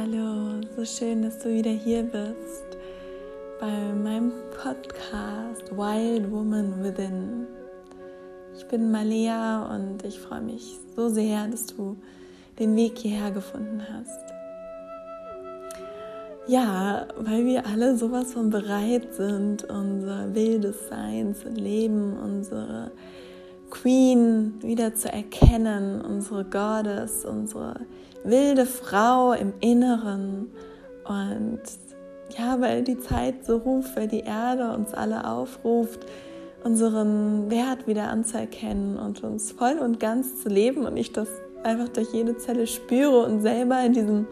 Hallo, so schön, dass du wieder hier bist bei meinem Podcast Wild Woman Within. Ich bin Malea und ich freue mich so sehr, dass du den Weg hierher gefunden hast. Ja, weil wir alle sowas von bereit sind, unser wildes Sein zu leben, unsere Queen wieder zu erkennen, unsere Goddess, unsere wilde Frau im Inneren. Und ja, weil die Zeit so ruft, weil die Erde uns alle aufruft, unseren Wert wieder anzuerkennen und uns voll und ganz zu leben und ich das einfach durch jede Zelle spüre und selber in diesem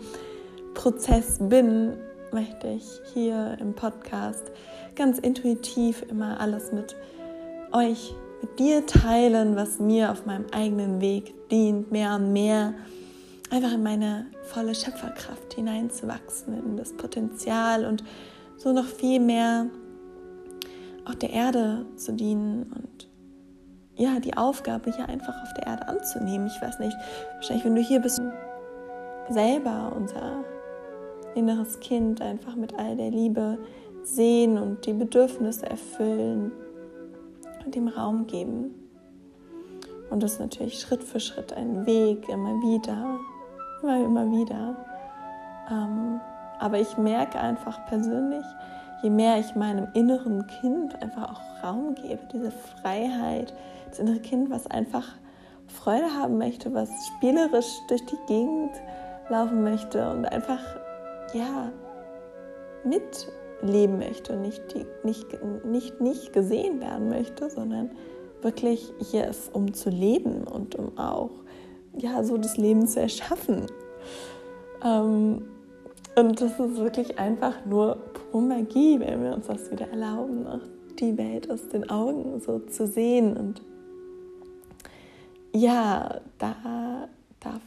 Prozess bin, möchte ich hier im Podcast ganz intuitiv immer alles mit euch mit dir teilen, was mir auf meinem eigenen Weg dient, mehr und mehr einfach in meine volle Schöpferkraft hineinzuwachsen, in das Potenzial und so noch viel mehr auch der Erde zu dienen und ja, die Aufgabe hier einfach auf der Erde anzunehmen. Ich weiß nicht, wahrscheinlich, wenn du hier bist, selber unser inneres Kind einfach mit all der Liebe sehen und die Bedürfnisse erfüllen, dem Raum geben. Und das ist natürlich Schritt für Schritt ein Weg, immer wieder, immer, immer wieder. Ähm, aber ich merke einfach persönlich, je mehr ich meinem inneren Kind einfach auch Raum gebe, diese Freiheit, das innere Kind, was einfach Freude haben möchte, was spielerisch durch die Gegend laufen möchte und einfach, ja, mit leben möchte nicht, nicht, nicht, nicht gesehen werden möchte, sondern wirklich hier ist, um zu leben und um auch ja, so das Leben zu erschaffen. Ähm, und das ist wirklich einfach nur pure Magie, wenn wir uns das wieder erlauben, die Welt aus den Augen so zu sehen. Und ja, da darf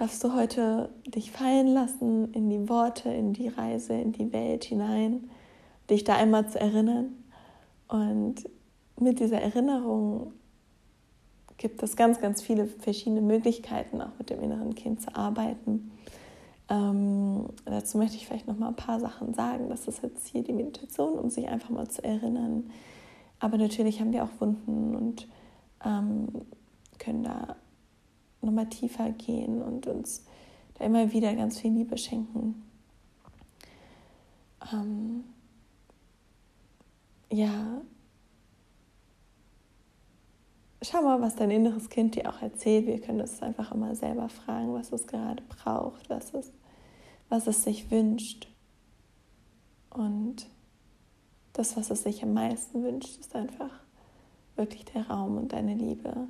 darfst du heute dich fallen lassen in die Worte, in die Reise, in die Welt hinein, dich da einmal zu erinnern. Und mit dieser Erinnerung gibt es ganz, ganz viele verschiedene Möglichkeiten, auch mit dem inneren Kind zu arbeiten. Ähm, dazu möchte ich vielleicht noch mal ein paar Sachen sagen. Das ist jetzt hier die Meditation, um sich einfach mal zu erinnern. Aber natürlich haben wir auch Wunden und ähm, können da nochmal tiefer gehen und uns da immer wieder ganz viel Liebe schenken. Ähm, ja, schau mal, was dein inneres Kind dir auch erzählt. Wir können es einfach immer selber fragen, was es gerade braucht, was es, was es sich wünscht. Und das, was es sich am meisten wünscht, ist einfach wirklich der Raum und deine Liebe.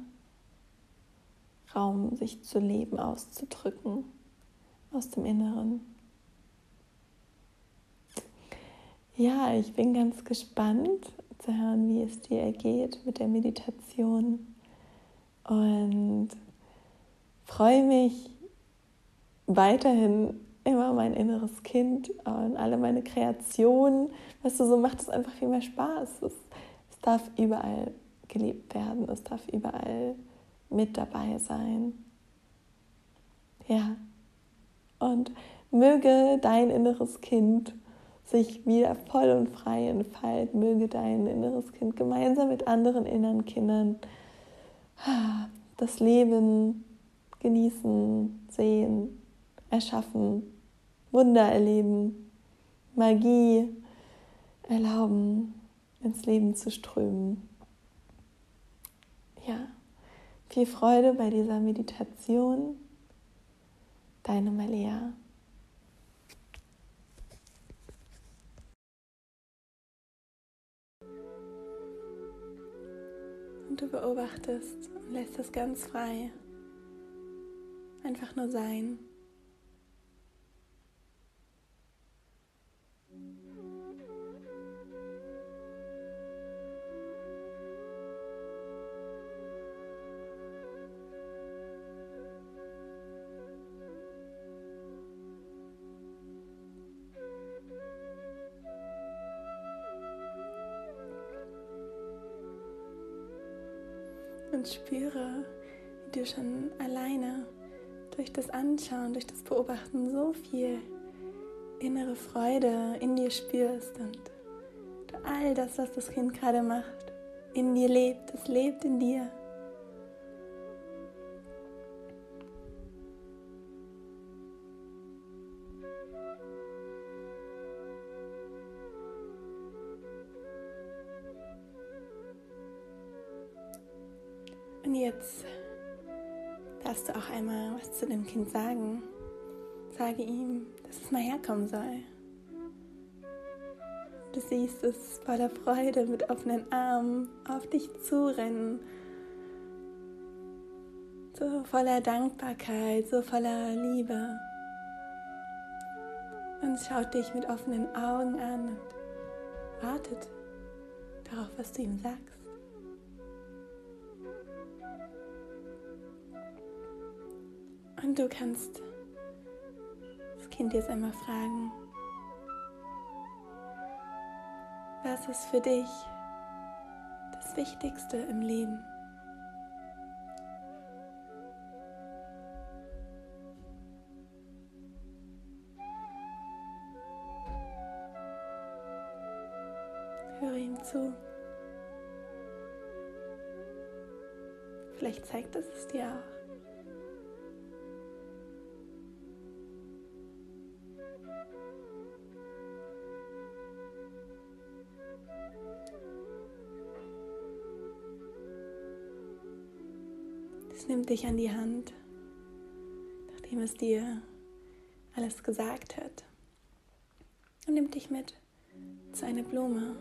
Raum, sich zu leben, auszudrücken aus dem Inneren. Ja, ich bin ganz gespannt zu hören, wie es dir ergeht mit der Meditation und freue mich weiterhin immer mein inneres Kind und alle meine Kreationen. Was du so macht es einfach viel mehr Spaß. Es, es darf überall gelebt werden, es darf überall mit dabei sein. Ja, und möge dein inneres Kind sich wieder voll und frei entfalten, möge dein inneres Kind gemeinsam mit anderen inneren Kindern das Leben genießen, sehen, erschaffen, Wunder erleben, Magie erlauben, ins Leben zu strömen. Ja. Viel Freude bei dieser Meditation. Deine Malia. Und du beobachtest und lässt es ganz frei. Einfach nur sein. Und spüre, wie du schon alleine durch das Anschauen, durch das Beobachten so viel innere Freude in dir spürst und all das, was das Kind gerade macht, in dir lebt, es lebt in dir. Und jetzt darfst du auch einmal was zu dem Kind sagen. Sage ihm, dass es mal herkommen soll. Du siehst es voller Freude mit offenen Armen auf dich zurennen. So voller Dankbarkeit, so voller Liebe. Und schaut dich mit offenen Augen an und wartet darauf, was du ihm sagst. Und du kannst das Kind jetzt einmal fragen, was ist für dich das Wichtigste im Leben? Höre ihm zu. Vielleicht zeigt es es dir auch. Es nimmt dich an die Hand, nachdem es dir alles gesagt hat. Und nimmt dich mit zu einer Blume.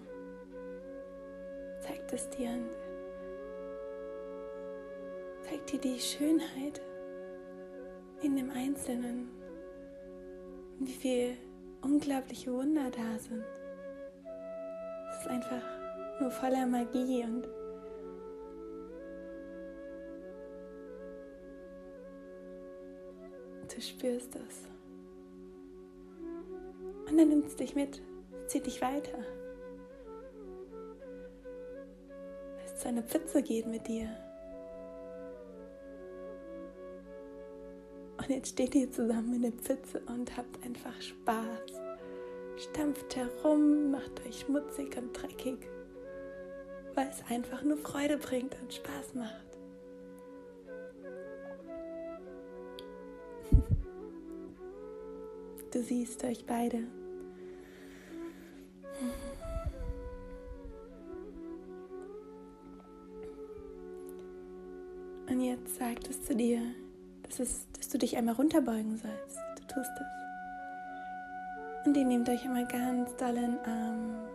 Zeigt es dir und zeigt dir die Schönheit in dem Einzelnen. Und wie viel unglaubliche Wunder da sind. Es ist einfach nur voller Magie und spürst es. Und dann nimmt es dich mit, zieht dich weiter. Weil es zu einer Pfütze geht mit dir. Und jetzt steht ihr zusammen in der Pfütze und habt einfach Spaß. Stampft herum, macht euch schmutzig und dreckig, weil es einfach nur Freude bringt und Spaß macht. Du siehst euch beide. Und jetzt sagt es zu dir, dass, es, dass du dich einmal runterbeugen sollst. Du tust es. Und ihr nehmt euch einmal ganz doll in Arm.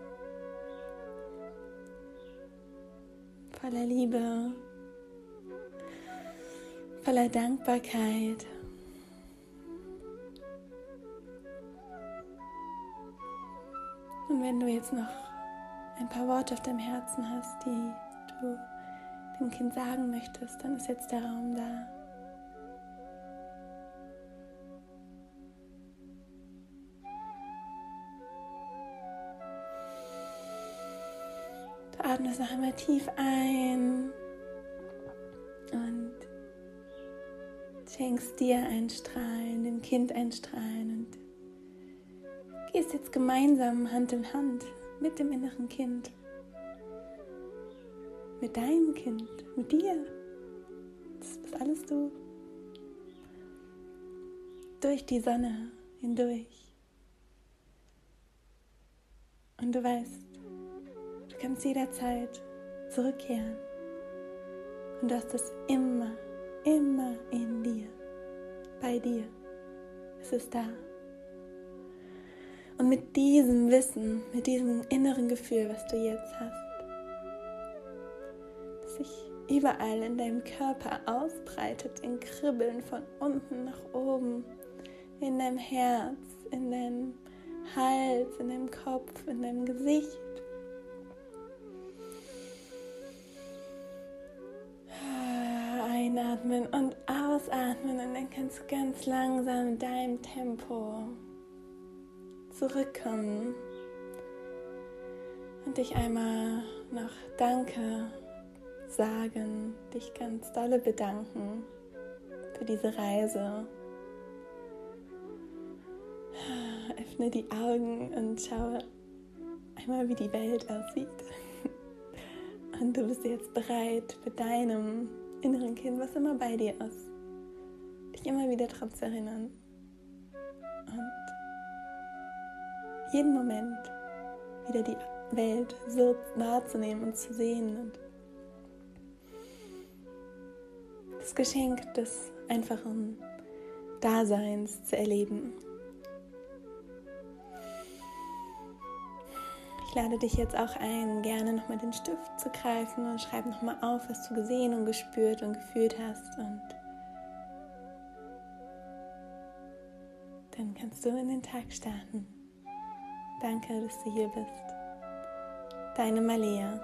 Voller Liebe, voller Dankbarkeit. Wenn du jetzt noch ein paar Worte auf deinem Herzen hast, die du dem Kind sagen möchtest, dann ist jetzt der Raum da. Du atmest noch einmal tief ein und schenkst dir ein Strahlen, dem Kind ein Strahlen und gehst jetzt gemeinsam Hand in Hand mit dem inneren Kind, mit deinem Kind, mit dir. Das bist alles du. Durch die Sonne hindurch. Und du weißt, du kannst jederzeit zurückkehren. Und du hast es immer, immer in dir, bei dir. Es ist da. Und mit diesem Wissen, mit diesem inneren Gefühl, was du jetzt hast, das sich überall in deinem Körper ausbreitet, in Kribbeln von unten nach oben, in deinem Herz, in deinem Hals, in deinem Kopf, in deinem Gesicht. Einatmen und ausatmen und dann kannst du ganz langsam in deinem Tempo zurückkommen und dich einmal noch Danke sagen, dich ganz dolle bedanken für diese Reise. Öffne die Augen und schaue einmal, wie die Welt aussieht. Und du bist jetzt bereit, für deinem inneren Kind, was immer bei dir ist, dich immer wieder daran zu erinnern. Und jeden Moment wieder die Welt so wahrzunehmen und zu sehen. Und das Geschenk des einfachen Daseins zu erleben. Ich lade dich jetzt auch ein, gerne nochmal den Stift zu greifen und schreib nochmal auf, was du gesehen und gespürt und gefühlt hast. Und dann kannst du in den Tag starten. Danke, dass du hier bist. Deine Malia.